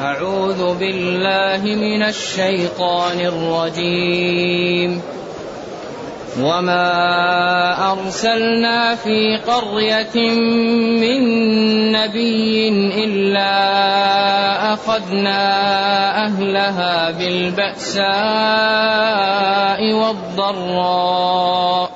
أعوذ بالله من الشيطان الرجيم. وما أرسلنا في قرية من نبي إلا أخذنا أهلها بالبأساء والضراء.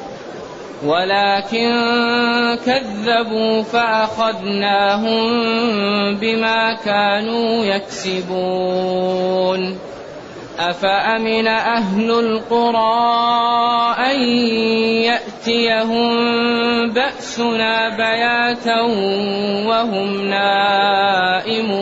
ولكن كذبوا فأخذناهم بما كانوا يكسبون. أفأمن أهل القرى أن يأتيهم بأسنا بياتا وهم نائمون؟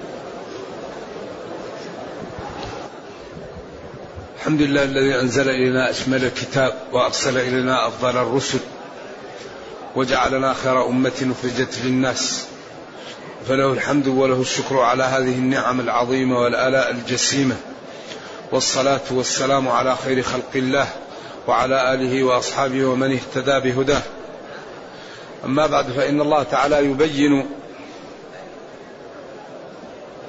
الحمد لله الذي أنزل إلينا أشمل الكتاب وأرسل إلينا أفضل الرسل وجعلنا خير أمة أخرجت للناس. فله الحمد وله الشكر على هذه النعم العظيمة والآلاء الجسيمة. والصلاة والسلام على خير خلق الله وعلى آله وأصحابه ومن اهتدى بهداه. أما بعد فإن الله تعالى يبين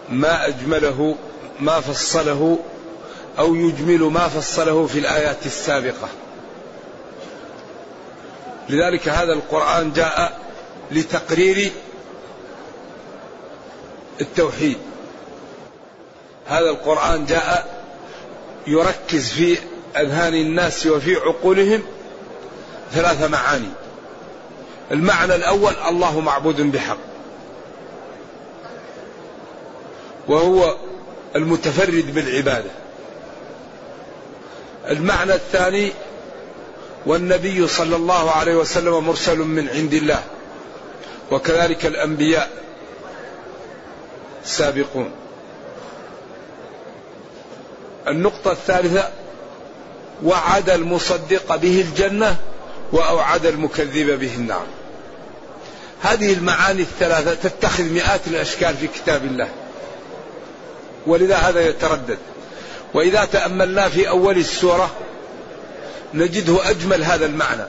ما أجمله ما فصله أو يجمل ما فصله في الآيات السابقة. لذلك هذا القرآن جاء لتقرير التوحيد. هذا القرآن جاء يركز في أذهان الناس وفي عقولهم ثلاث معاني. المعنى الأول الله معبود بحق. وهو المتفرد بالعبادة. المعنى الثاني والنبي صلى الله عليه وسلم مرسل من عند الله وكذلك الأنبياء سابقون النقطة الثالثة وعد المصدق به الجنة وأوعد المكذب به النار. هذه المعاني الثلاثة تتخذ مئات الأشكال في كتاب الله ولذا هذا يتردد. وإذا تأملنا في أول السورة نجده أجمل هذا المعنى.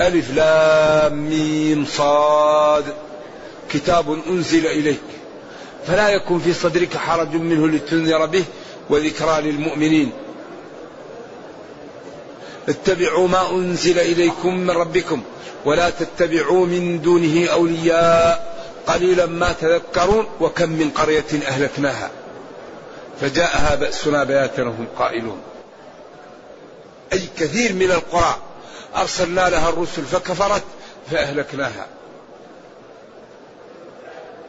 ألف لام ميم صاد. كتاب أنزل إليك. فلا يكن في صدرك حرج منه لتنذر به وذكرى للمؤمنين. اتبعوا ما أنزل إليكم من ربكم. ولا تتبعوا من دونه أولياء. قليلا ما تذكرون وكم من قرية أهلكناها. فجاءها بأسنا بياتا وهم قائلون. أي كثير من القرى أرسلنا لها الرسل فكفرت فأهلكناها.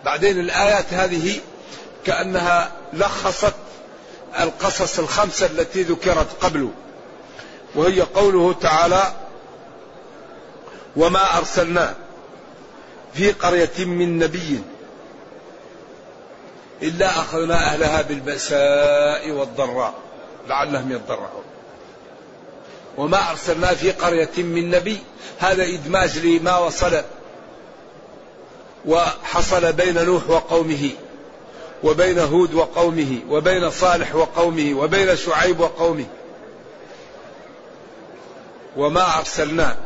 بعدين الآيات هذه كأنها لخصت القصص الخمسة التي ذكرت قبل وهي قوله تعالى وما أرسلنا في قرية من نبي إلا أخذنا أهلها بالبأساء والضراء لعلهم يضرعون. وما أرسلنا في قرية من نبي هذا إدماج لما وصل وحصل بين نوح وقومه وبين هود وقومه وبين صالح وقومه وبين شعيب وقومه. وما أرسلنا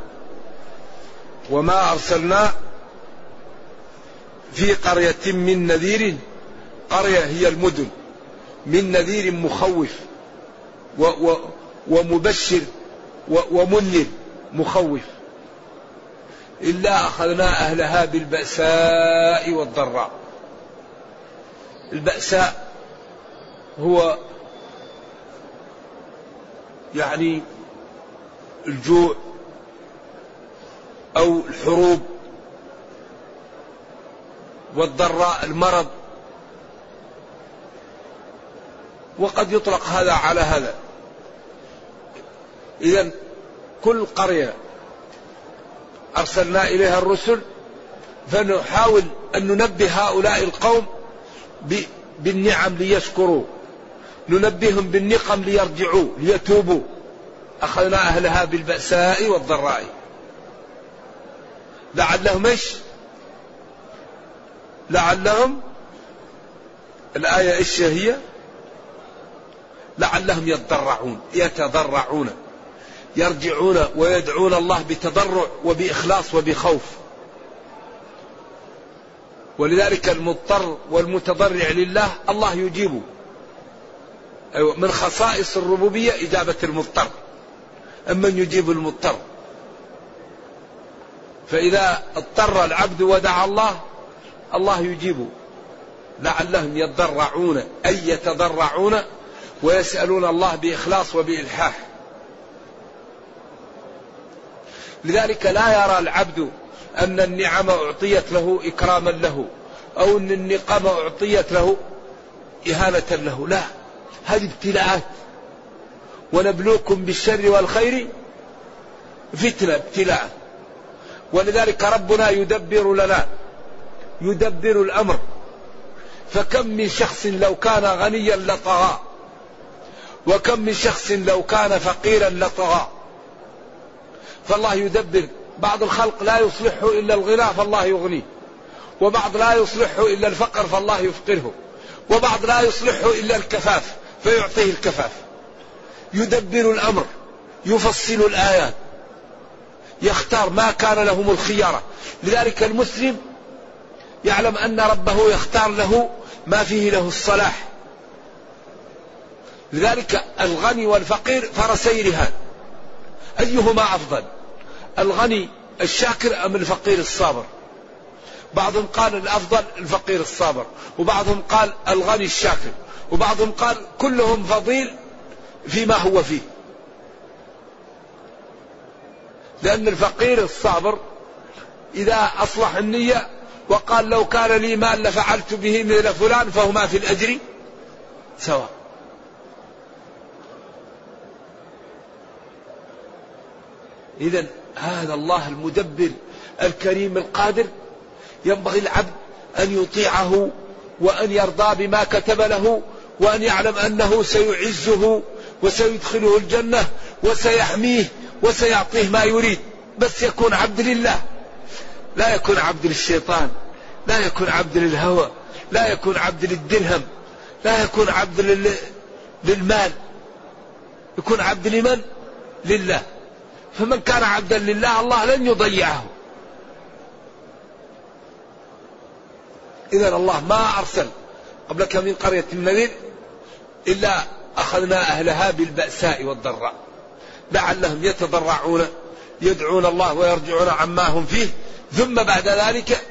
وما أرسلنا في قرية من نذير قرية هي المدن من نذير مخوف و و ومبشر و ومنذر مخوف. إلا أخذنا أهلها بالبأساء والضراء. البأساء هو يعني الجوع أو الحروب والضراء المرض وقد يطلق هذا على هذا إذا كل قرية أرسلنا إليها الرسل فنحاول أن ننبه هؤلاء القوم بالنعم ليشكروا ننبههم بالنقم ليرجعوا ليتوبوا أخذنا أهلها بالبأساء والضراء لعلهم إيش؟ لعلهم الآية إيش هي؟ لعلهم يتضرعون يتضرعون يرجعون ويدعون الله بتضرع وبإخلاص وبخوف. ولذلك المضطر والمتضرع لله الله يجيبه. أيوة من خصائص الربوبية إجابة المضطر. أما يجيب المضطر؟ فإذا اضطر العبد ودعا الله الله يجيبه. لعلهم يتضرعون أي يتضرعون ويسألون الله بإخلاص وبإلحاح. لذلك لا يرى العبد أن النعم أعطيت له إكراما له أو أن النقم أعطيت له إهانة له لا. هذه ابتلاءات. ونبلوكم بالشر والخير فتنة ابتلاء. ولذلك ربنا يدبر لنا يدبر الأمر. فكم من شخص لو كان غنيا لطغى. وكم من شخص لو كان فقيرا لطغى. فالله يدبر. بعض الخلق لا يصلحه إلا الغنى فالله يغنيه. وبعض لا يصلحه إلا الفقر فالله يفقره. وبعض لا يصلحه إلا الكفاف فيعطيه الكفاف. يدبر الأمر يفصل الآيات. يختار ما كان لهم الخيارة لذلك المسلم يعلم أن ربه يختار له ما فيه له الصلاح. لذلك الغني والفقير فرسي رهان أيهما أفضل؟ الغني الشاكر أم الفقير الصابر؟ بعضهم قال الأفضل الفقير الصابر وبعضهم قال الغني الشاكر وبعضهم قال كلهم فضيل فيما هو فيه. لأن الفقير الصابر إذا أصلح النية وقال لو كان لي مال لفعلت به مثل فلان فهما في الأجر سواء. إذا هذا الله المدبر الكريم القادر ينبغي العبد أن يطيعه وأن يرضى بما كتب له وأن يعلم أنه سيعزه وسيدخله الجنة وسيحميه وسيعطيه ما يريد. بس يكون عبد لله. لا يكون عبد للشيطان. لا يكون عبد للهوى. لا يكون عبد للدرهم. لا يكون عبد للمال. يكون عبد لمن؟ لله. فمن كان عبدا لله الله لن يضيعه. إذا الله ما أرسل قبلك من قرية النذير إلا أخذنا أهلها بالبأساء والضراء. لعلهم يتضرعون يدعون الله ويرجعون عما هم فيه. ثم بعد ذلك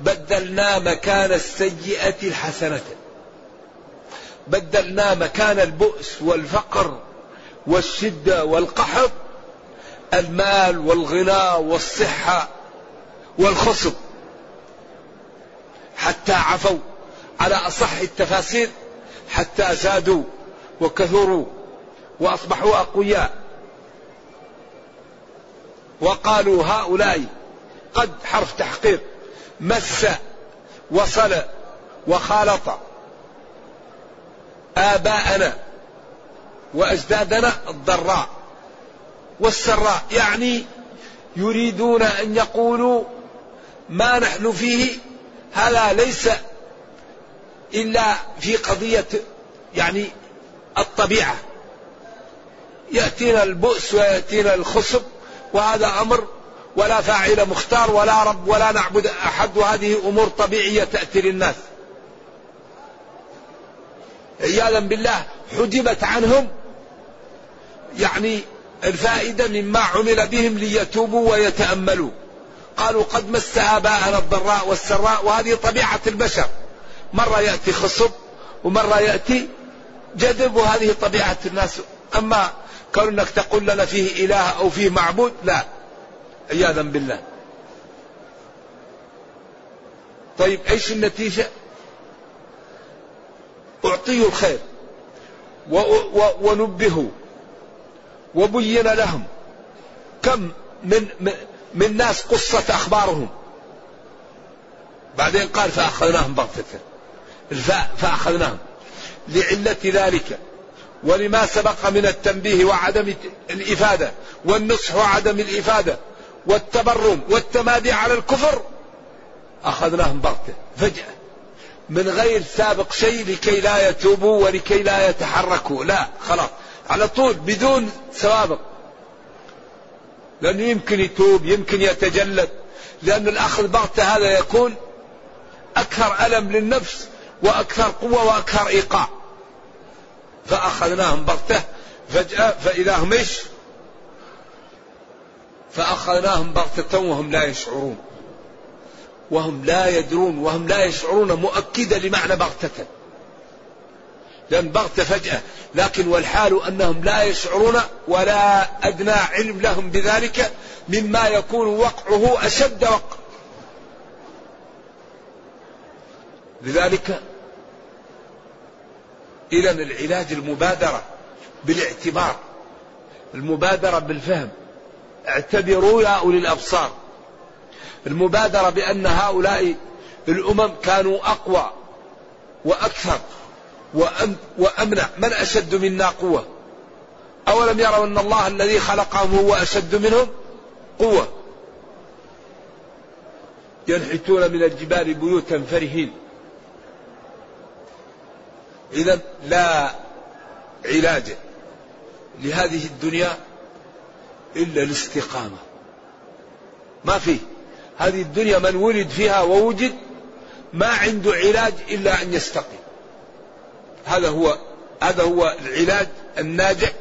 بدلنا مكان السيئة الحسنة. بدلنا مكان البؤس والفقر والشدة والقحط المال والغنى والصحة والخصب. حتى عفوا على أصح التفاسير حتى زادوا وكثروا وأصبحوا أقوياء. وقالوا هؤلاء قد حرف تحقيق مس وصل وخالط آباءنا وأجدادنا الضراء. والسراء يعني يريدون أن يقولوا ما نحن فيه هذا ليس إلا في قضية يعني الطبيعة. يأتينا البؤس ويأتينا الخصب وهذا أمر ولا فاعل مختار ولا رب ولا نعبد أحد وهذه أمور طبيعية تأتي للناس. عياذا بالله حجبت عنهم يعني الفائدة مما عمل بهم ليتوبوا ويتأملوا. قالوا قد مس آباءنا الضراء والسراء وهذه طبيعة البشر. مرة يأتي خصب ومرة يأتي جذب وهذه طبيعة الناس. أما كونك تقول لنا فيه إله أو فيه معبود لا. عياذا بالله. طيب إيش النتيجة؟ أعطيوا الخير. ونبهوا وبين لهم كم من من ناس قصت أخبارهم. بعدين قال فأخذناهم بغتة الفاء فأخذناهم. لعلة ذلك. ولما سبق من التنبيه وعدم الإفادة والنصح وعدم الإفادة والتبرم والتمادي على الكفر أخذناهم بغتة فجأة. من غير سابق شيء لكي لا يتوبوا ولكي لا يتحركوا. لا خلاص. على طول بدون سوابق. لأنه يمكن يتوب يمكن يتجلد. لأن الأخذ بغتة هذا يكون أكثر ألم للنفس وأكثر قوة وأكثر إيقاع. فأخذناهم بغتة فجأة فإذا هم إيش؟ فأخذناهم بغتة وهم لا يشعرون. وهم لا يدرون وهم لا يشعرون مؤكدة لمعنى بغتة. لأن بغتة فجأة. لكن والحال أنهم لا يشعرون ولا أدنى علم لهم بذلك مما يكون وقعه أشد وقع. لذلك إذا العلاج المبادرة بالاعتبار المبادرة بالفهم. اعتبروا يا أولي الأبصار. المبادرة بأن هؤلاء الأمم كانوا أقوى وأكثر. وأمنع من أشد منا قوة. أولم يروا أن الله الذي خلقهم هو أشد منهم قوة. ينحتون من الجبال بيوتا فرهين. إذا لا علاج لهذه الدنيا إلا الاستقامة. ما فيه هذه الدنيا من ولد فيها ووجد ما عنده علاج إلا أن يستقيم. هذا هو هذا هو العلاج الناجح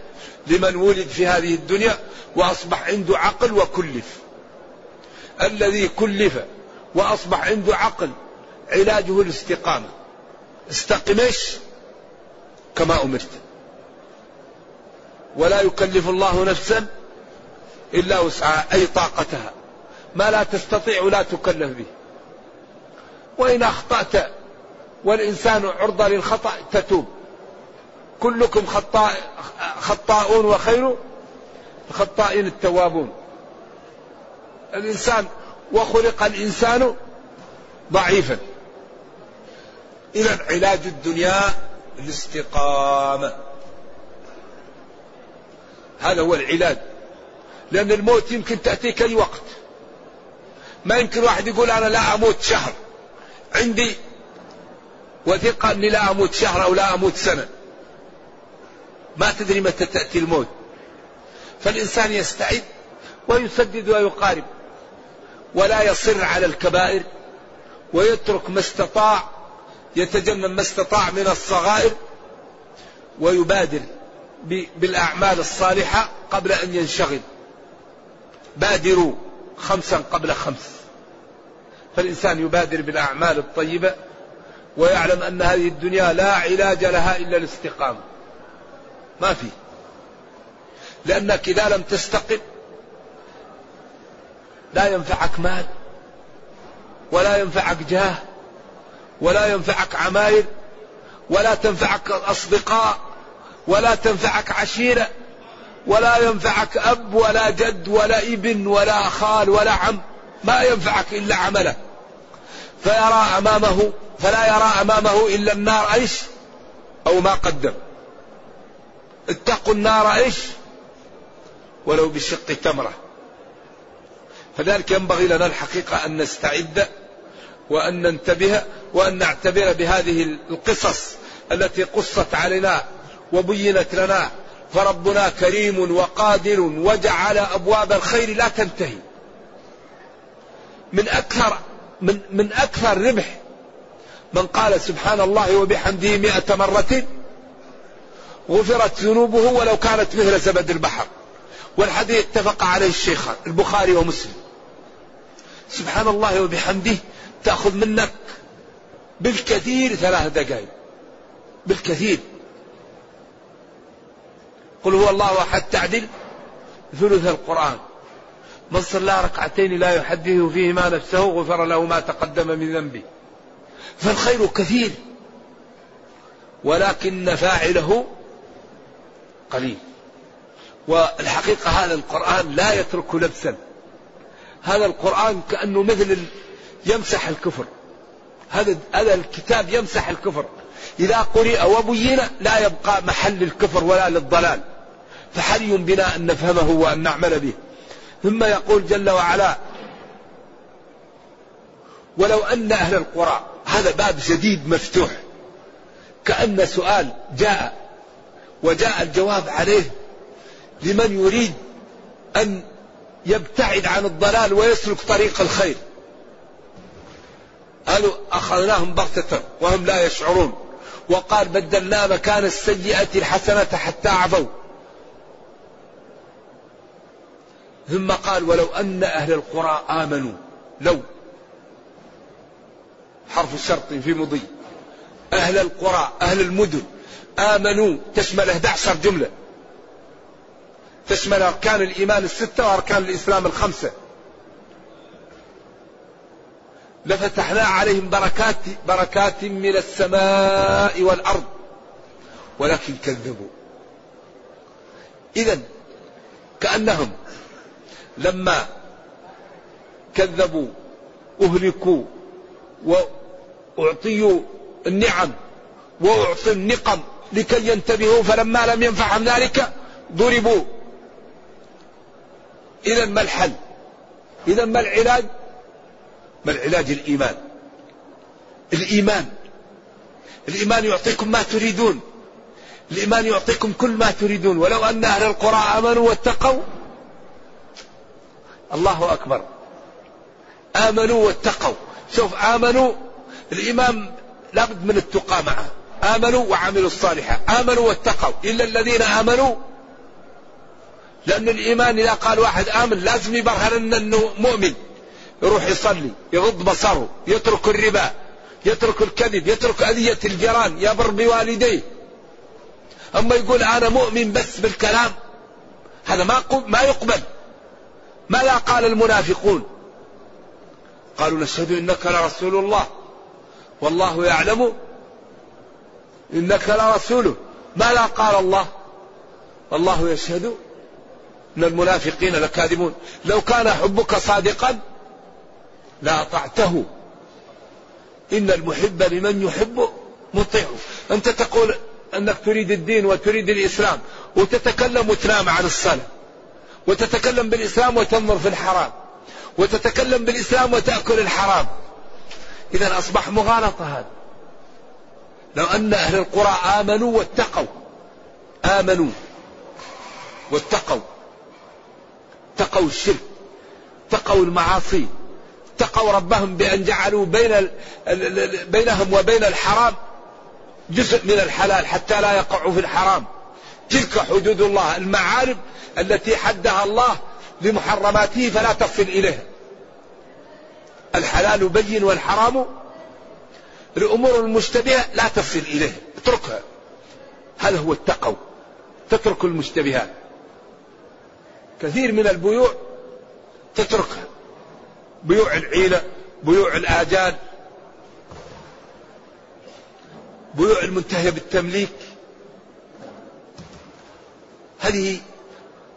لمن ولد في هذه الدنيا وأصبح عنده عقل وكلف. الذي كلف وأصبح عنده عقل علاجه الاستقامة. استقمش كما أمرت. ولا يكلف الله نفسا إلا وسعها أي طاقتها. ما لا تستطيع لا تكلف به. وإن أخطأت والإنسان عرضة للخطأ تتوب. كلكم خطاء خطاؤون وخير الخطائين التوابون. الإنسان وخلق الإنسان ضعيفا. إذا علاج الدنيا الاستقامة. هذا هو العلاج. لأن الموت يمكن تأتيك أي وقت. ما يمكن واحد يقول أنا لا أموت شهر. عندي وثقة أني لا أموت شهر أو لا أموت سنة. ما تدري متى تأتي الموت. فالإنسان يستعد ويسدد ويقارب ولا يصر على الكبائر ويترك ما استطاع يتجنب ما استطاع من الصغائر ويبادر بالأعمال الصالحة قبل أن ينشغل. بادروا خمسا قبل خمس. فالإنسان يبادر بالأعمال الطيبة ويعلم أن هذه الدنيا لا علاج لها إلا الاستقامة. ما في. لأنك إذا لم تستقم لا ينفعك مال ولا ينفعك جاه ولا ينفعك عماير ولا تنفعك أصدقاء ولا تنفعك عشيرة ولا ينفعك أب ولا جد ولا ابن ولا خال ولا عم ما ينفعك إلا عمله. فيرى أمامه فلا يرى أمامه إلا النار إيش؟ أو ما قدم. اتقوا النار إيش؟ ولو بشق تمرة. فذلك ينبغي لنا الحقيقة أن نستعد وأن ننتبه وأن نعتبر بهذه القصص التي قصت علينا وبينت لنا. فربنا كريم وقادر وجعل أبواب الخير لا تنتهي. من أكثر من من أكثر ربح من قال سبحان الله وبحمده مئة مرة غفرت ذنوبه ولو كانت مثل زبد البحر. والحديث اتفق عليه الشيخان البخاري ومسلم. سبحان الله وبحمده تأخذ منك بالكثير ثلاث دقائق. بالكثير. قل هو الله أحد تعدل ثلث القرآن. من صلى ركعتين لا يحدث فيهما نفسه غفر له ما تقدم من ذنبه. فالخير كثير. ولكن فاعله قليل. والحقيقة هذا القرآن لا يترك لبسا. هذا القرآن كأنه مثل يمسح الكفر. هذا هذا الكتاب يمسح الكفر. إذا قرئ وبين لا يبقى محل للكفر ولا للضلال. فحري بنا أن نفهمه وأن نعمل به. ثم يقول جل وعلا ولو أن أهل القرى هذا باب جديد مفتوح. كأن سؤال جاء وجاء الجواب عليه لمن يريد أن يبتعد عن الضلال ويسلك طريق الخير. قالوا أخذناهم بغتة وهم لا يشعرون. وقال بدلنا مكان السيئة الحسنة حتى عفوا. ثم قال ولو أن أهل القرى آمنوا. لو حرف شرط في مضي. أهل القرى أهل المدن آمنوا تشمل 11 جملة. تشمل أركان الإيمان الستة وأركان الإسلام الخمسة. لفتحنا عليهم بركات بركات من السماء والأرض. ولكن كذبوا. إذا كأنهم لما كذبوا أهلكوا وأعطيوا النعم وأعطوا النقم لكي ينتبهوا فلما لم ينفعهم ذلك ضربوا. إذا ما الحل؟ إذا ما العلاج؟ ما العلاج؟ الإيمان. الإيمان. الإيمان يعطيكم ما تريدون. الإيمان يعطيكم كل ما تريدون. ولو أن أهل القرى آمنوا واتقوا. الله أكبر. آمنوا واتقوا. شوف آمنوا الإمام لابد من التقى معه. آمنوا وعملوا الصالحات. آمنوا واتقوا. إلا الذين آمنوا. لأن الإيمان إذا قال واحد آمن لازم يبرهن أنه مؤمن. يروح يصلي يغض بصره يترك الربا يترك الكذب يترك أذية الجيران يبر بوالديه. أما يقول أنا مؤمن بس بالكلام هذا ما ما يقبل. ماذا قال المنافقون. قالوا نشهد إنك لرسول الله. والله يعلم إنك لرسوله ماذا قال الله؟ الله يشهد إن المنافقين لكاذبون. لو كان حبك صادقا لاطعته إن المحب لمن يحب مطيع. أنت تقول أنك تريد الدين وتريد الإسلام وتتكلم وتنام عن الصلاة وتتكلم بالإسلام وتنظر في الحرام وتتكلم بالإسلام وتأكل الحرام. إذا أصبح مغالطة هذا. لو أن أهل القرى آمنوا واتقوا. آمنوا. واتقوا. اتقوا الشرك. اتقوا المعاصي. اتقوا ربهم بأن جعلوا بين بينهم وبين الحرام جزء من الحلال حتى لا يقعوا في الحرام. تلك حدود الله. المعارف التي حدها الله لمحرماته فلا تصل إليها. الحلال بين والحرام الأمور المشتبهة لا تصل إليها اتركها. هذا هو التقوى؟ تترك المشتبهات. كثير من البيوع تتركها. بيوع العيلة بيوع الآجال بيوع المنتهية بالتمليك. هذه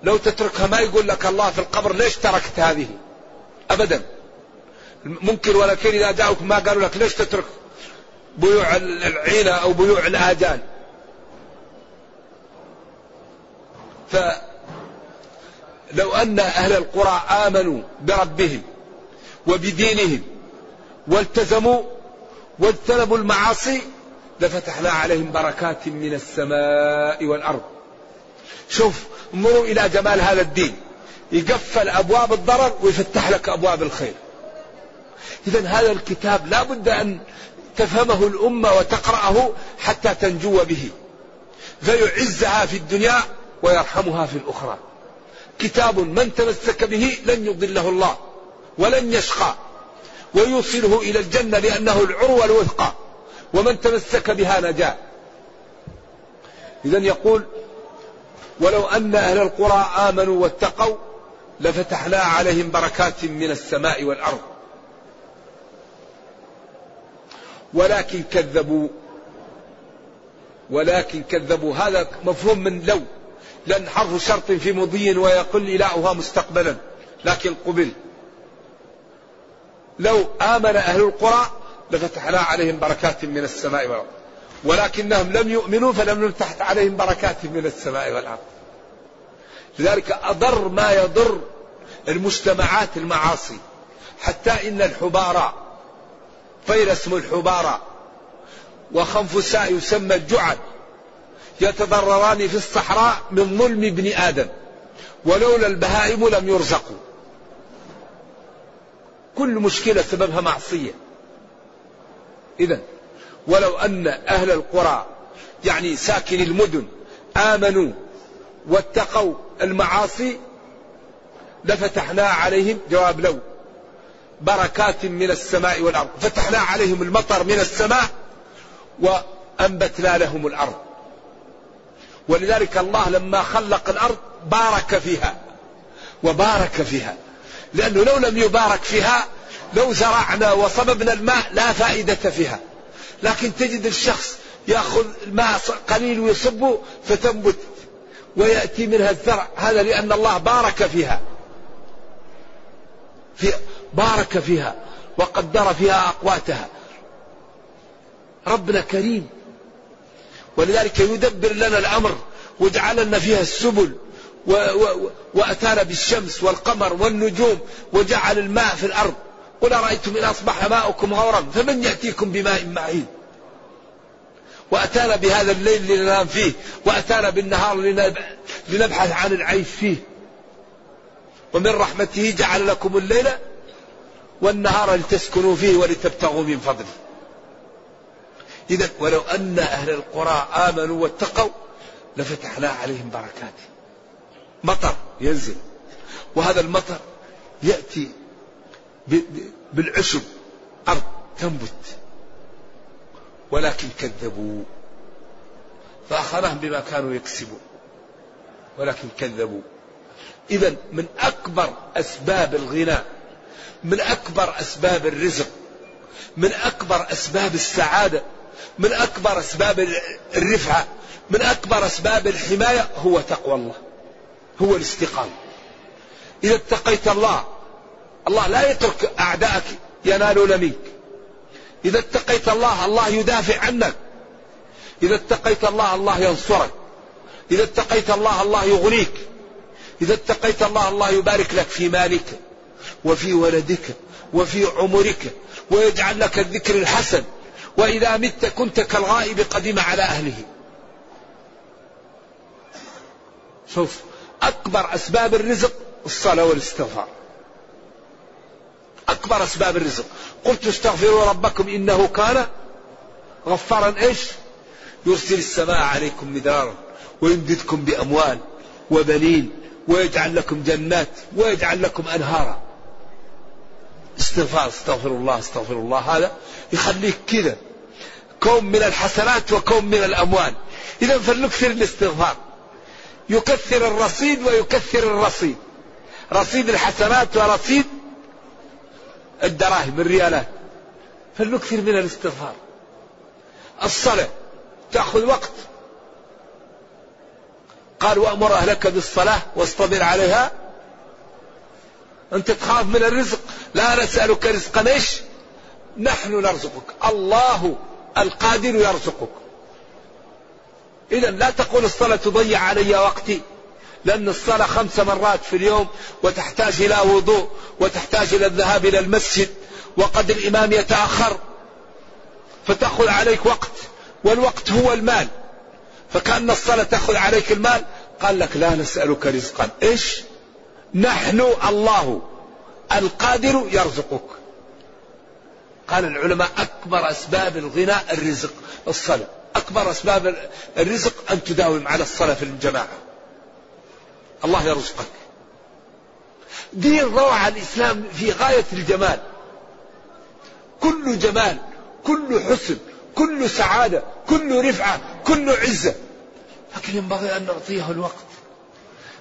لو تتركها ما يقول لك الله في القبر ليش تركت هذه؟ أبدا. ممكن ولكن إذا جاءوك ما قالوا لك ليش تترك بيوع العيلة أو بيوع الآجال فلو أن أهل القرى آمنوا بربهم وبدينهم والتزموا واجتنبوا المعاصي لفتحنا عليهم بركات من السماء والأرض. شوف انظروا إلى جمال هذا الدين. يقفل أبواب الضرر ويفتح لك أبواب الخير. إذا هذا الكتاب لا بد أن تفهمه الأمة وتقرأه حتى تنجو به. فيعزها في الدنيا ويرحمها في الأخرى. كتاب من تمسك به لن يضله الله ولن يشقى ويوصله إلى الجنة لأنه العروة الوثقى. ومن تمسك بها نجا. إذا يقول ولو أن أهل القرى آمنوا واتقوا لفتحنا عليهم بركات من السماء والأرض. ولكن كذبوا. ولكن كذبوا. هذا مفهوم من لو. لأن حرف شرط في مضي ويقل إلهها مستقبلا. لكن قبل. لو آمن أهل القرى لفتحنا عليهم بركات من السماء والأرض. ولكنهم لم يؤمنوا فلم نفتح عليهم بركات من السماء والأرض. لذلك أضر ما يضر المجتمعات المعاصي. حتى إن الحبارى طير اسمه الحبارى وخنفساء يسمى الجعد يتضرران في الصحراء من ظلم ابن آدم ولولا البهائم لم يرزقوا. كل مشكلة سببها معصية. إذا ولو أن أهل القرى يعني ساكن المدن آمنوا واتقوا المعاصي لفتحنا عليهم جواب لو. بركات من السماء والأرض. فتحنا عليهم المطر من السماء وأنبتنا لهم الأرض. ولذلك الله لما خلق الأرض بارك فيها وبارك فيها. لأنه لو لم يبارك فيها لو زرعنا وصببنا الماء لا فائدة فيها. لكن تجد الشخص يأخذ الماء قليل ويصبه فتنبت ويأتي منها الزرع. هذا لأن الله بارك فيها. في بارك فيها وقدر فيها أقواتها. ربنا كريم. ولذلك يدبر لنا الأمر وجعل لنا فيها السبل وأتانا بالشمس والقمر والنجوم وجعل الماء في الأرض. قل أرأيتم إن أصبح ماؤكم غورا فمن يأتيكم بماء معين. وأتانا بهذا الليل لننام فيه وأتانا بالنهار لنبحث عن العيش فيه. ومن رحمته جعل لكم الليل والنهار لتسكنوا فيه ولتبتغوا من فضله. إذا ولو أن أهل القرى آمنوا واتقوا لفتحنا عليهم بركات. مطر ينزل. وهذا المطر يأتي بالعشب. أرض تنبت. ولكن كذبوا. فأخذهم بما كانوا يكسبون. ولكن كذبوا. إذا من أكبر أسباب الغنى من أكبر أسباب الرزق من أكبر أسباب السعادة من أكبر أسباب الرفعة من أكبر أسباب الحماية هو تقوى الله هو الاستقامة. إذا اتقيت الله الله لا يترك أعدائك ينالون منك. إذا اتقيت الله الله يدافع عنك. إذا اتقيت الله الله ينصرك. إذا اتقيت الله الله يغنيك. إذا اتقيت الله الله يبارك لك في مالك. وفي ولدك وفي عمرك ويجعل لك الذكر الحسن. وإذا مت كنت كالغائب قدم على أهله. شوف أكبر أسباب الرزق الصلاة والاستغفار. أكبر أسباب الرزق. قلت استغفروا ربكم إنه كان غفارا. إيش؟ يرسل السماء عليكم مدرارا ويمددكم بأموال وبنين ويجعل لكم جنات ويجعل لكم أنهارا. استغفار استغفر الله استغفر الله هذا يخليك كذا. كوم من الحسنات وكوم من الأموال. إذا فلنكثر الاستغفار. يكثر الرصيد ويكثر الرصيد. رصيد الحسنات ورصيد الدراهم الريالات. فلنكثر من الاستغفار. الصلاة تأخذ وقت. قال وأمر أهلك بالصلاة واصطبر عليها. أنت تخاف من الرزق. لا نسألك رزقا إيش؟ نحن نرزقك. الله القادر يرزقك. إذا لا تقول الصلاة تضيع علي وقتي لأن الصلاة خمس مرات في اليوم وتحتاج إلى وضوء وتحتاج إلى الذهاب إلى المسجد وقد الإمام يتأخر فتأخذ عليك وقت والوقت هو المال. فكأن الصلاة تأخذ عليك المال قال لك لا نسألك رزقا. إيش؟ نحن الله. القادر يرزقك. قال العلماء أكبر أسباب الغنى الرزق الصلاة. أكبر أسباب الرزق أن تداوم على الصلاة في الجماعة. الله يرزقك. دين روعة الإسلام في غاية الجمال. كل جمال كل حسن كل سعادة كل رفعة كل عزة. لكن ينبغي أن نعطيه الوقت.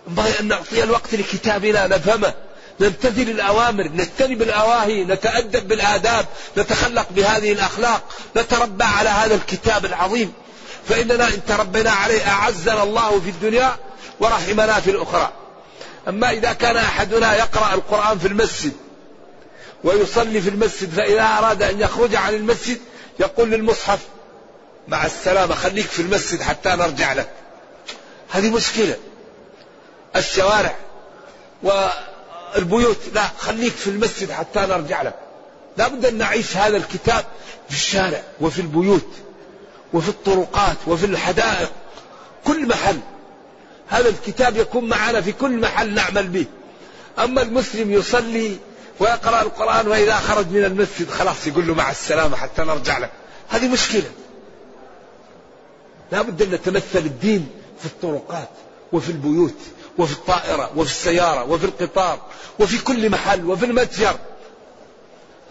ينبغي أن نعطي الوقت لكتابنا نفهمه. نمتثل الأوامر نجتنب الأواهي نتأدب بالآداب نتخلق بهذه الأخلاق نتربى على هذا الكتاب العظيم. فإننا إن تربينا عليه أعزنا الله في الدنيا ورحمنا في الأخرى. أما إذا كان أحدنا يقرأ القرآن في المسجد ويصلي في المسجد فإذا أراد أن يخرج عن المسجد يقول للمصحف مع السلامة خليك في المسجد حتى نرجع لك. هذه مشكلة. الشوارع والبيوت لا خليك في المسجد حتى نرجع لك. لا بد أن نعيش هذا الكتاب في الشارع وفي البيوت وفي الطرقات وفي الحدائق كل محل. هذا الكتاب يكون معنا في كل محل نعمل به. أما المسلم يصلي ويقرأ القرآن وإذا خرج من المسجد خلاص يقول له مع السلامة حتى نرجع لك. هذه مشكلة. لا بد أن نتمثل الدين في الطرقات وفي البيوت. وفي الطائرة وفي السيارة وفي القطار وفي كل محل وفي المتجر.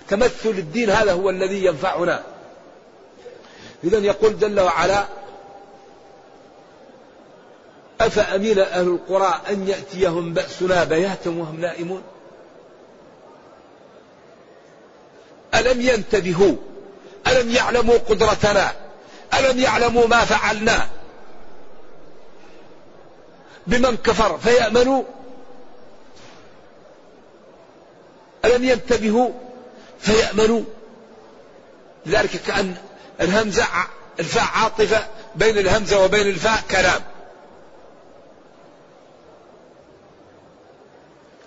تمثل الدين هذا هو الذي ينفعنا. إذا يقول جل وعلا أفأمن أهل القرى أن يأتيهم بأسنا بياتا وهم نائمون؟ ألم ينتبهوا؟ ألم يعلموا قدرتنا؟ ألم يعلموا ما فعلنا؟ بمن كفر فيأمنوا. ألم ينتبهوا؟ فيأمنوا. لذلك كأن الهمزة الفاء عاطفة بين الهمزة وبين الفاء كلام.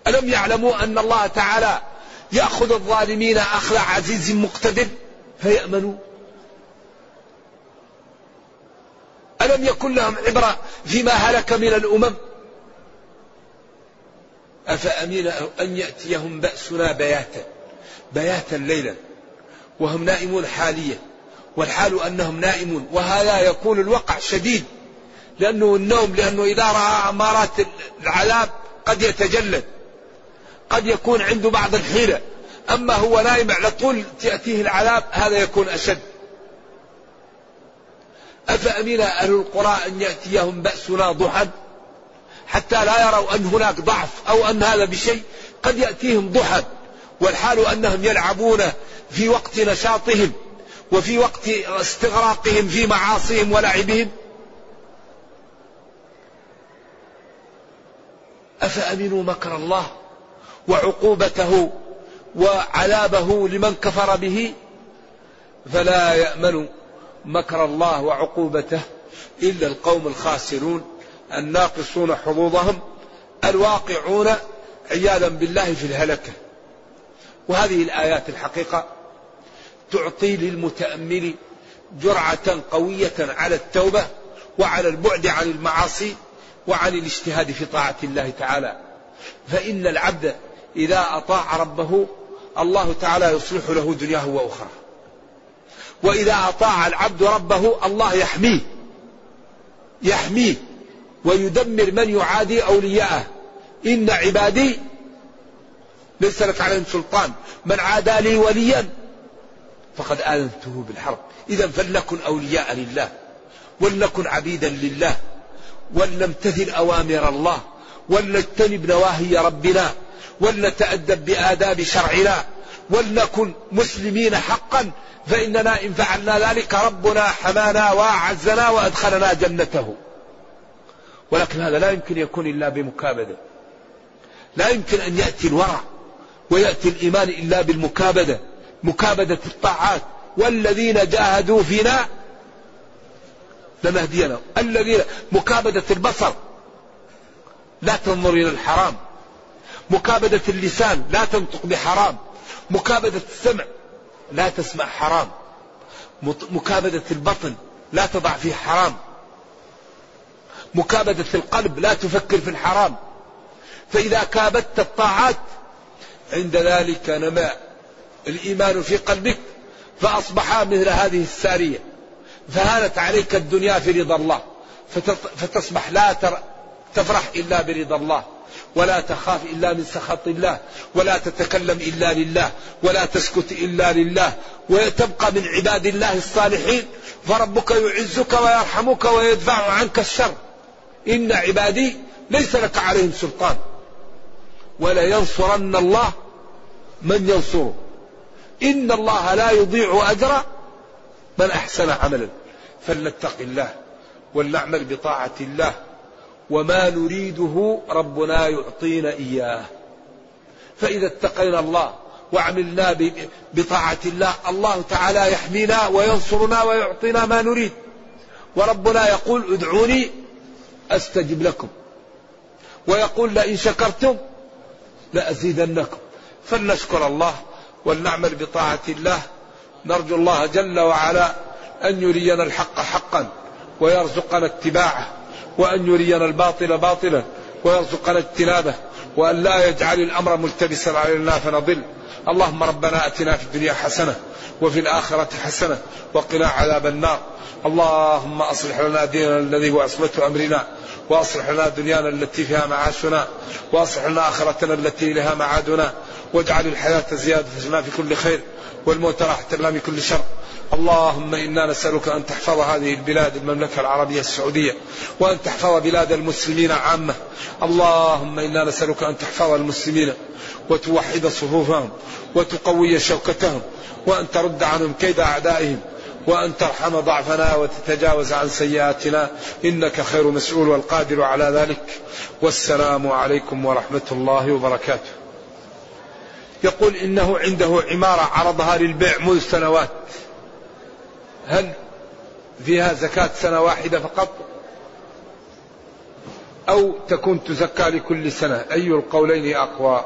ألم يعلموا أن الله تعالى يأخذ الظالمين أخذ عزيز مقتدر؟ فيأمنوا. ألم يكن لهم عبرة فيما هلك من الأمم؟ أفأمين أن يأتيهم بأسنا بياتا بياتا ليلا وهم نائمون حاليا والحال أنهم نائمون وهذا يكون الوقع شديد لأنه النوم لأنه إذا رأى أمارات العذاب قد يتجلد قد يكون عنده بعض الحيلة أما هو نايم على طول تأتيه العذاب هذا يكون أشد. أفأمن أهل القرى أن يأتيهم بأسنا ضحى؟ حتى لا يروا أن هناك ضعف أو أن هذا بشيء قد يأتيهم ضحى. والحال أنهم يلعبون في وقت نشاطهم وفي وقت استغراقهم في معاصيهم ولعبهم. أفأمنوا مكر الله وعقوبته وعذابه لمن كفر به؟ فلا يأمن مكر الله وعقوبته إلا القوم الخاسرون الناقصون حظوظهم الواقعون عياذا بالله في الهلكة. وهذه الآيات الحقيقة تعطي للمتأمل جرعة قوية على التوبة وعلى البعد عن المعاصي وعن الاجتهاد في طاعة الله تعالى. فإن العبد إذا أطاع ربه الله تعالى يصلح له دنياه وأخرى وإذا أطاع العبد ربه الله يحميه. يحميه. ويدمر من يعادي أولياءه. إن عبادي ليس لك عليهم سلطان. من عادى لي وليا فقد آذنته بالحرب. إذا فلنكن أولياء لله. ولنكن عبيدا لله. ولنمتثل أوامر الله. ولنجتنب نواهي ربنا. ولنتأدب بآداب شرعنا. ولنكن مسلمين حقا فإننا إن فعلنا ذلك ربنا حمانا وأعزنا وأدخلنا جنته. ولكن هذا لا يمكن يكون إلا بمكابدة. لا يمكن أن يأتي الورع ويأتي الإيمان إلا بالمكابدة. مكابدة الطاعات. والذين جاهدوا فينا لنهدينا. الذين مكابدة البصر لا تنظر إلى الحرام. مكابدة اللسان لا تنطق بحرام. مكابدة السمع لا تسمع حرام. مكابدة البطن لا تضع فيه حرام. مكابدة القلب لا تفكر في الحرام. فإذا كابدت الطاعات عند ذلك نما الإيمان في قلبك فأصبحا مثل هذه السارية. فهانت عليك الدنيا في رضا الله. فتصبح لا تفرح إلا برضا الله. ولا تخاف إلا من سخط الله ولا تتكلم إلا لله ولا تسكت إلا لله وتبقى من عباد الله الصالحين فربك يعزك ويرحمك ويدفع عنك الشر. إن عبادي ليس لك عليهم سلطان. ولا ينصرن الله من ينصره. إن الله لا يضيع أجر من أحسن عملا. فلنتق الله ولنعمل بطاعة الله. وما نريده ربنا يعطينا إياه. فإذا اتقينا الله وعملنا بطاعة الله الله تعالى يحمينا وينصرنا ويعطينا ما نريد. وربنا يقول ادعوني أستجب لكم. ويقول لئن شكرتم لأزيدنكم. فلنشكر الله ولنعمل بطاعة الله. نرجو الله جل وعلا أن يرينا الحق حقا ويرزقنا اتباعه. وأن يرينا الباطل باطلا ويرزقنا اجتنابه وأن لا يجعل الأمر ملتبسا علينا فنضل. اللهم ربنا آتنا في الدنيا حسنة وفي الآخرة حسنة وقنا عذاب النار. اللهم أصلح لنا ديننا الذي هو عصمه أمرنا وأصلح لنا دنيانا التي فيها معاشنا وأصلح لنا آخرتنا التي لها معادنا واجعل الحياة زيادة لنا في كل خير والموت راحة لنا من كل شر. اللهم إنا نسألك أن تحفظ هذه البلاد المملكة العربية السعودية وأن تحفظ بلاد المسلمين عامة. اللهم إنا نسألك أن تحفظ المسلمين وتوحد صفوفهم وتقوي شوكتهم وأن ترد عنهم كيد أعدائهم وأن ترحم ضعفنا وتتجاوز عن سيئاتنا. إنك خير مسؤول والقادر على ذلك. والسلام عليكم ورحمة الله وبركاته. يقول إنه عنده عمارة عرضها للبيع منذ سنوات. هل فيها زكاة سنة واحدة فقط؟ أو تكون تزكى لكل سنة؟ أي القولين أقوى؟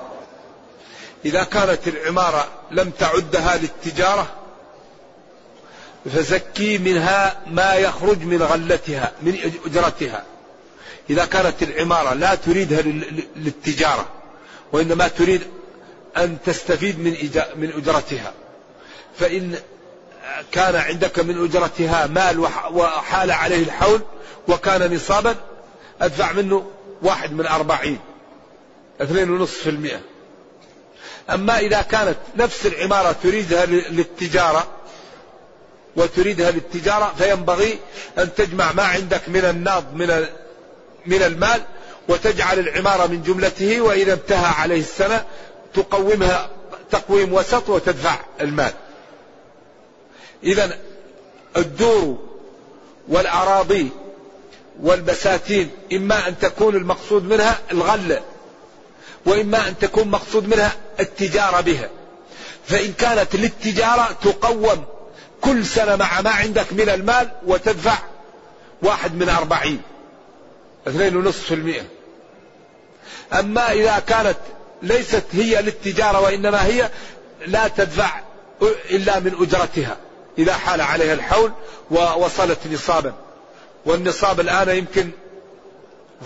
إذا كانت العمارة لم تعدها للتجارة فزكي منها ما يخرج من غلتها من أجرتها. إذا كانت العمارة لا تريدها للتجارة وإنما تريد أن تستفيد من من أجرتها فإن كان عندك من أجرتها مال وحال عليه الحول وكان نصابا أدفع منه واحد من أربعين اثنين ونصف في المئة. أما إذا كانت نفس العمارة تريدها للتجارة وتريدها للتجارة فينبغي أن تجمع ما عندك من الناض من من المال وتجعل العمارة من جملته وإذا انتهى عليه السنة تقومها تقويم وسط وتدفع المال. إذا الدور والأراضي والبساتين إما أن تكون المقصود منها الغلة وإما أن تكون مقصود منها التجارة بها. فإن كانت للتجارة تقوم كل سنة مع ما عندك من المال وتدفع واحد من أربعين اثنين ونصف في المئة. أما إذا كانت ليست هي للتجارة وإنما هي لا تدفع إلا من أجرتها. إذا حال عليها الحول ووصلت نصابا. والنصاب الآن يمكن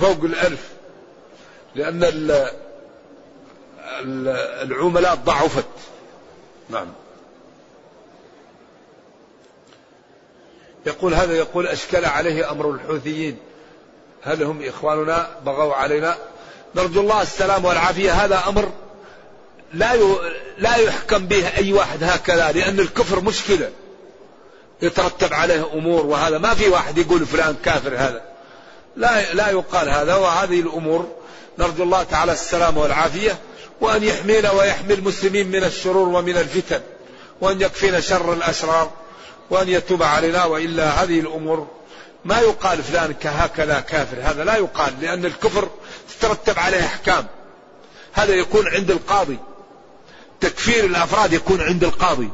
فوق الألف لأن العملاء ضعفت. نعم. يقول هذا يقول أشكل عليه أمر الحوثيين. هل هم إخواننا؟ بغوا علينا. نرجو الله السلام والعافية. هذا أمر لا لا يحكم به أي واحد هكذا لأن الكفر مشكلة. يترتب عليه أمور وهذا ما في واحد يقول فلان كافر هذا. لا لا يقال هذا وهذه الأمور نرجو الله تعالى السلام والعافية وأن يحمينا ويحمي المسلمين من الشرور ومن الفتن وأن يكفينا شر الأشرار وأن يتوب علينا وإلا هذه الأمور ما يقال فلان كهكذا كافر هذا لا يقال لأن الكفر تترتب عليه أحكام. هذا يكون عند القاضي. تكفير الأفراد يكون عند القاضي.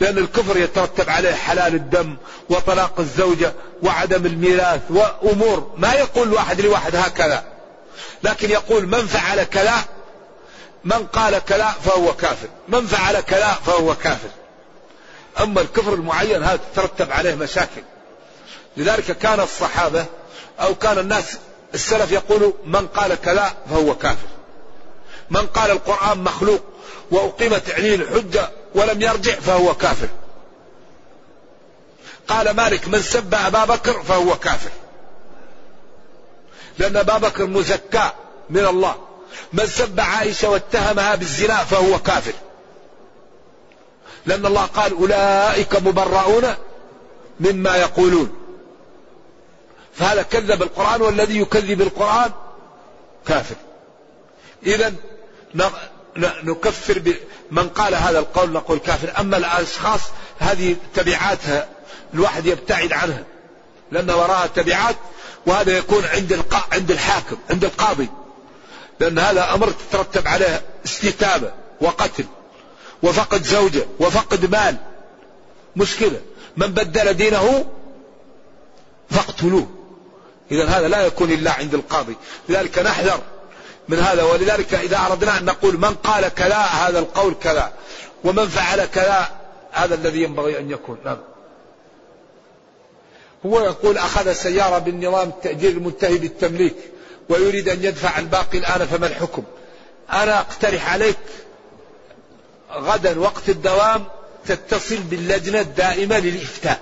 لأن الكفر يترتب عليه حلال الدم وطلاق الزوجة وعدم الميراث وأمور ما يقول واحد لواحد هكذا. لكن يقول من فعل كذا من قال كذا فهو كافر. من فعل كذا فهو كافر. أما الكفر المعين هذا تترتب عليه مشاكل. لذلك كان الصحابة أو كان الناس السلف يقولوا من قال كذا فهو كافر. من قال القرآن مخلوق وأقيمت عليه الحجة ولم يرجع فهو كافر. قال مالك من سب أبا بكر فهو كافر. لأن أبا بكر مزكى من الله. من سب عائشة واتهمها بالزنا فهو كافر. لأن الله قال أولئك مبرؤون مما يقولون. فهذا كذب القرآن والذي يكذب القرآن كافر. إذا نكفر من قال هذا القول نقول كافر. أما الأشخاص هذه تبعاتها الواحد يبتعد عنها لأن وراها تبعات وهذا يكون عند عند الحاكم عند القاضي. لأن هذا أمر تترتب عليه استتابة وقتل وفقد زوجة وفقد مال. مشكلة. من بدل دينه فاقتلوه. إذا هذا لا يكون إلا عند القاضي. لذلك نحذر من هذا. ولذلك إذا أردنا أن نقول من قال كذا هذا القول كذا. ومن فعل كذا هذا الذي ينبغي أن يكون. نعم. هو يقول أخذ سيارة بالنظام التأجير المنتهي بالتمليك ويريد أن يدفع الباقي الآن فما الحكم؟ أنا أقترح عليك غدا وقت الدوام تتصل باللجنة الدائمة للإفتاء.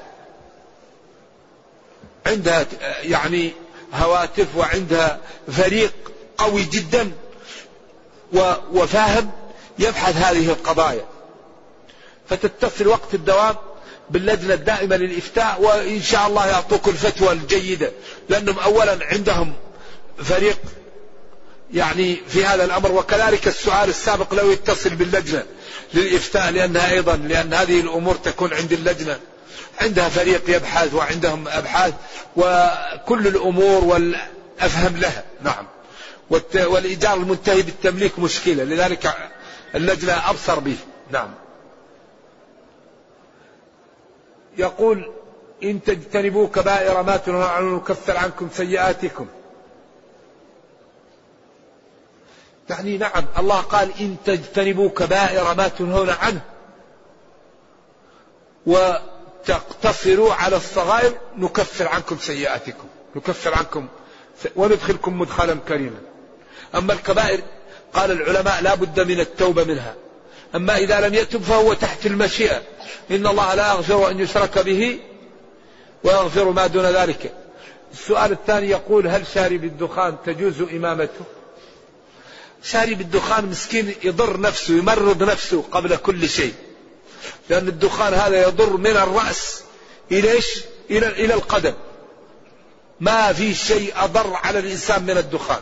عندها يعني هواتف وعندها فريق قوي جدا وفاهم يبحث هذه القضايا. فتتصل وقت الدوام باللجنة الدائمة للإفتاء وإن شاء الله يعطوك الفتوى الجيدة لأنهم أولا عندهم فريق يعني في هذا الأمر وكذلك السؤال السابق لو يتصل باللجنة للإفتاء لأنها أيضا لأن هذه الأمور تكون عند اللجنة. عندها فريق يبحث وعندهم أبحاث وكل الأمور والأفهم لها. نعم. والإيجار المنتهي بالتمليك مشكلة لذلك اللجنة أبصر به. نعم. يقول إن تجتنبوا كبائر ما تنهون عنه نكفر عنكم سيئاتكم. يعني نعم الله قال إن تجتنبوا كبائر ما تنهون عنه وتقتصروا على الصغائر نكفر عنكم سيئاتكم نكفر عنكم وندخلكم مدخلا كريما. أما الكبائر قال العلماء لا بد من التوبة منها. أما إذا لم يتب فهو تحت المشيئة. إن الله لا يغفر أن يشرك به ويغفر ما دون ذلك. السؤال الثاني يقول هل شارب الدخان تجوز إمامته؟ شارب الدخان مسكين يضر نفسه يمرض نفسه قبل كل شيء. لأن الدخان هذا يضر من الرأس إلى إلى, إلى القدم. ما في شيء أضر على الإنسان من الدخان.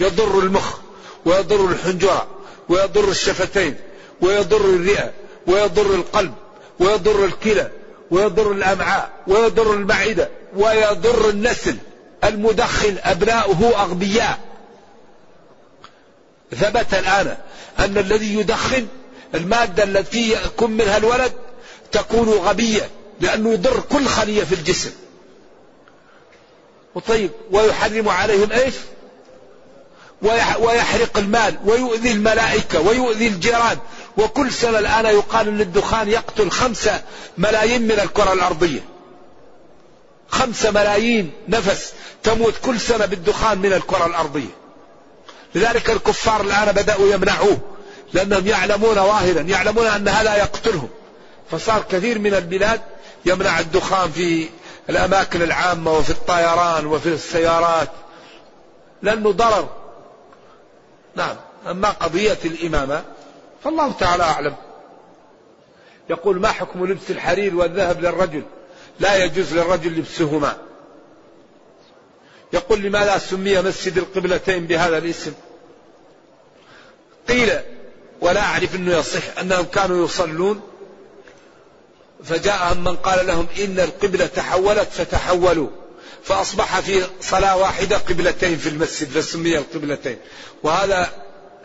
يضر المخ ويضر الحنجرة ويضر الشفتين ويضر الرئة ويضر القلب ويضر الكلى ويضر الأمعاء ويضر المعدة ويضر النسل. المدخن أبناؤه أغبياء. ثبت الآن أن الذي يدخن المادة التي يكون منها الولد تكون غبية لأنه يضر كل خلية في الجسم. وطيب ويحرم عليهم إيش؟ ويحرق المال ويؤذي الملائكة ويؤذي الجيران. وكل سنة الآن يقال أن الدخان يقتل خمسة ملايين من الكرة الأرضية. خمسة ملايين نفس تموت كل سنة بالدخان من الكرة الأرضية. لذلك الكفار الآن بدأوا يمنعوه لأنهم يعلمون ظاهرا يعلمون أن هذا يقتلهم. فصار كثير من البلاد يمنع الدخان في الأماكن العامة وفي الطيران وفي السيارات. لأنه ضرر. نعم. أما قضية الإمامة فالله تعالى أعلم. يقول ما حكم لبس الحرير والذهب للرجل؟ لا يجوز للرجل لبسهما. يقول لماذا سمي مسجد القبلتين بهذا الاسم؟ قيل ولا أعرف أنه يصح أنهم كانوا يصلون فجاءهم من قال لهم إن القبلة تحولت فتحولوا. فأصبح في صلاة واحدة قبلتين في المسجد فسمي القبلتين. وهذا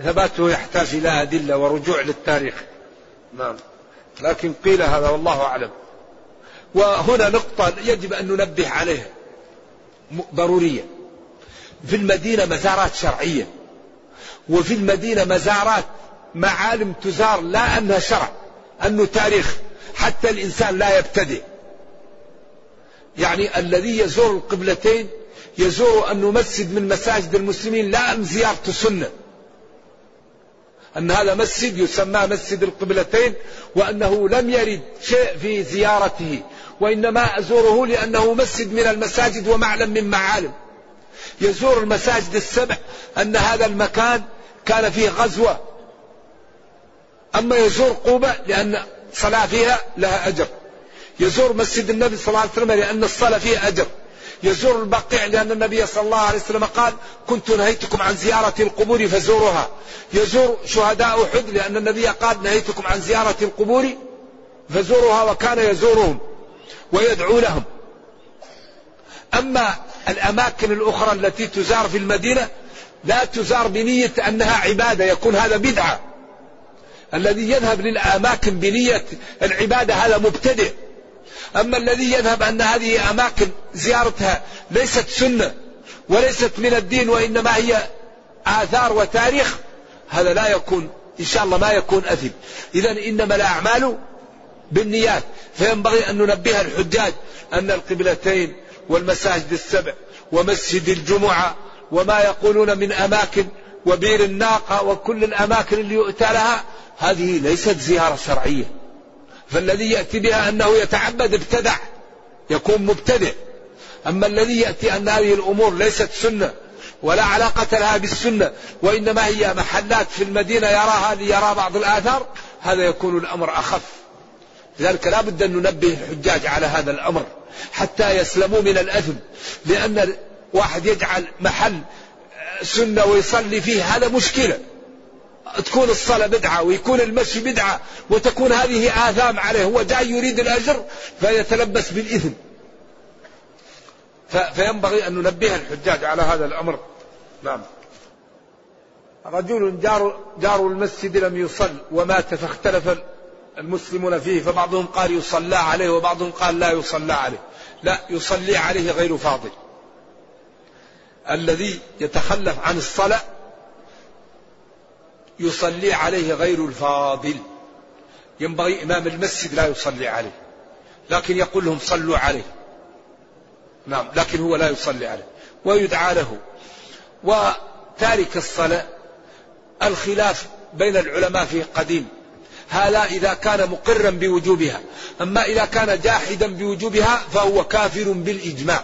ثباته يحتاج إلى أدلة ورجوع للتاريخ. نعم. لكن قيل هذا والله أعلم. وهنا نقطة يجب أن ننبه عليها. ضرورية. في المدينة مزارات شرعية. وفي المدينة مزارات معالم تزار لا أنها شرع أنه تاريخ. حتى الإنسان لا يبتدئ. يعني الذي يزور القبلتين يزور أنه مسجد من مساجد المسلمين لا أن زيارة سنة أن هذا مسجد يسمى مسجد القبلتين وأنه لم يرد شيء في زيارته وإنما أزوره لأنه مسجد من المساجد ومعلم من معالم. يزور المساجد السبع أن هذا المكان كان فيه غزوة. أما يزور قوبة لأن صلاة فيها لها أجر. يزور مسجد النبي صلى الله عليه وسلم لأن الصلاة فيها أجر. يزور البقيع لأن النبي صلى الله عليه وسلم قال كنت نهيتكم عن زيارة القبور فزوروها. يزور شهداء أحد لأن النبي قال نهيتكم عن زيارة القبور فزوروها وكان يزورهم ويدعو لهم. أما الأماكن الأخرى التي تزار في المدينة لا تزار بنية أنها عبادة يكون هذا بدعة. الذي يذهب للأماكن بنية العبادة هذا مبتدئ. أما الذي يذهب أن هذه أماكن زيارتها ليست سنة وليست من الدين وإنما هي آثار وتاريخ هذا لا يكون إن شاء الله ما يكون أثم. إذا إنما الأعمال بالنيات فينبغي أن ننبه الحجاج أن القبلتين والمساجد السبع ومسجد الجمعة وما يقولون من أماكن وبير الناقة وكل الأماكن اللي يؤتى لها هذه ليست زيارة شرعية. فالذي يأتي بها أنه يتعبد ابتدع يكون مبتدع. أما الذي يأتي أن هذه الأمور ليست سنة ولا علاقة لها بالسنة وإنما هي محلات في المدينة يراها ليرى بعض الآثار هذا يكون الأمر أخف. لذلك لا بد أن ننبه الحجاج على هذا الأمر حتى يسلموا من الأثم لأن واحد يجعل محل سنة ويصلي فيه هذا مشكلة. تكون الصلاة بدعة ويكون المشي بدعة وتكون هذه آثام عليه هو جاي يريد الأجر فيتلبس بالإثم فينبغي أن ننبه الحجاج على هذا الأمر. نعم. رجل جار, جار المسجد لم يصل ومات فاختلف المسلمون فيه فبعضهم قال يصلى عليه وبعضهم قال لا يصلى عليه. لا يصلي عليه غير فاضل. الذي يتخلف عن الصلاة يصلي عليه غير الفاضل. ينبغي إمام المسجد لا يصلي عليه لكن يقول لهم صلوا عليه. نعم لكن هو لا يصلي عليه. ويدعى له. وتارك الصلاة الخلاف بين العلماء فيه قديم. هذا إذا كان مقرا بوجوبها. أما إذا كان جاحدا بوجوبها فهو كافر بالإجماع.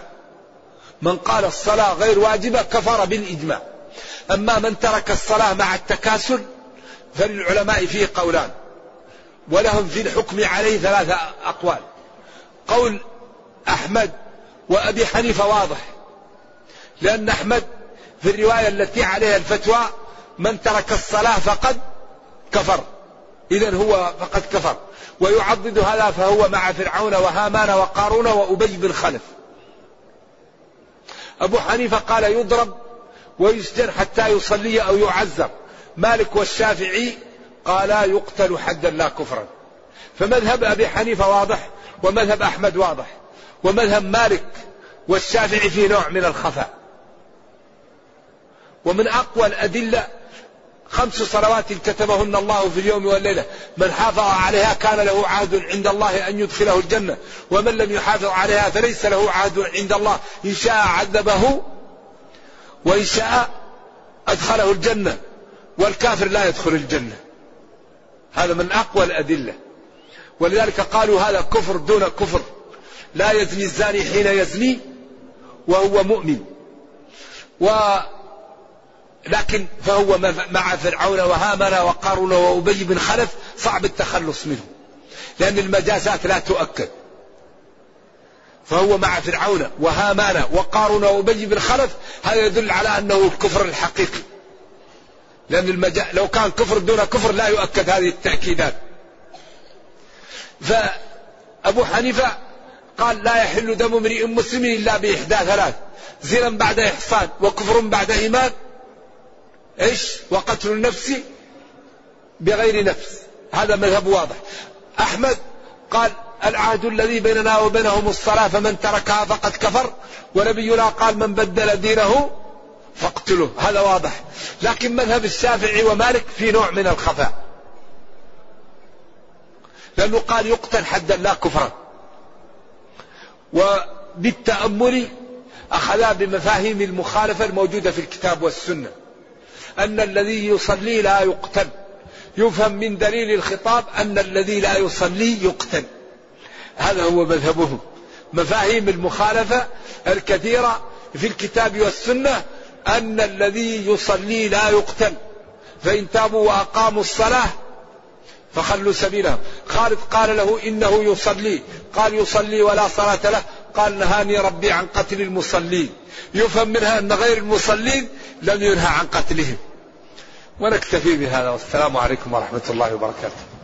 من قال الصلاة غير واجبة كفر بالإجماع. أما من ترك الصلاة مع التكاسل فللعلماء فيه قولان. ولهم في الحكم عليه ثلاثة أقوال. قول أحمد وأبي حنيفة واضح. لأن أحمد في الرواية التي عليها الفتوى من ترك الصلاة فقد كفر. إذا هو فقد كفر. ويعضد هذا فهو مع فرعون وهامان وقارون وأبي بن خلف. أبو حنيفة قال يضرب ويسجن حتى يصلي أو يعذر مالك والشافعي قالا يقتل حدا لا كفرا. فمذهب أبي حنيفة واضح ومذهب أحمد واضح ومذهب مالك والشافعي فيه نوع من الخفاء. ومن أقوى الأدلة خمس صلوات كتبهن الله في اليوم والليلة. من حافظ عليها كان له عهد عند الله أن يدخله الجنة ومن لم يحافظ عليها فليس له عهد عند الله. إن شاء عذبه وإن شاء أدخله الجنة والكافر لا يدخل الجنة. هذا من أقوى الأدلة. ولذلك قالوا هذا كفر دون كفر. لا يزني الزاني حين يزني وهو مؤمن. و لكن فهو مع فرعون وهامان وقارون وأبي بن خلف صعب التخلص منه. لأن المجازات لا تؤكد. فهو مع فرعون وهامان وقارون وأبي بن خلف هذا يدل على أنه الكفر الحقيقي. لأن المجا... لو كان كفر دون كفر لا يؤكد هذه التأكيدات. فأبو حنيفة قال لا يحل دم امرئ مسلم إلا بإحدى ثلاث. زنا بعد إحصان وكفر بعد إيمان. إيش؟ وقتل النفس بغير نفس. هذا مذهب واضح. أحمد قال العهد الذي بيننا وبينهم الصلاة فمن تركها فقد كفر. ونبينا قال من بدل دينه فاقتله هذا واضح. لكن مذهب الشافعي ومالك في نوع من الخفاء. لأنه قال يقتل حدا لا كفرا. وبالتأمل أخذا بمفاهيم المخالفة الموجودة في الكتاب والسنة. أن الذي يصلي لا يقتل. يفهم من دليل الخطاب أن الذي لا يصلي يقتل. هذا هو مذهبهم. مفاهيم المخالفة الكثيرة في الكتاب والسنة أن الذي يصلي لا يقتل. فإن تابوا وأقاموا الصلاة فخلوا سبيلهم. خالد قال له إنه يصلي. قال يصلي ولا صلاة له. قال نهاني ربي عن قتل المصلين. يفهم منها أن غير المصلين لم ينهى عن قتلهم. ونكتفي بهذا والسلام عليكم ورحمة الله وبركاته.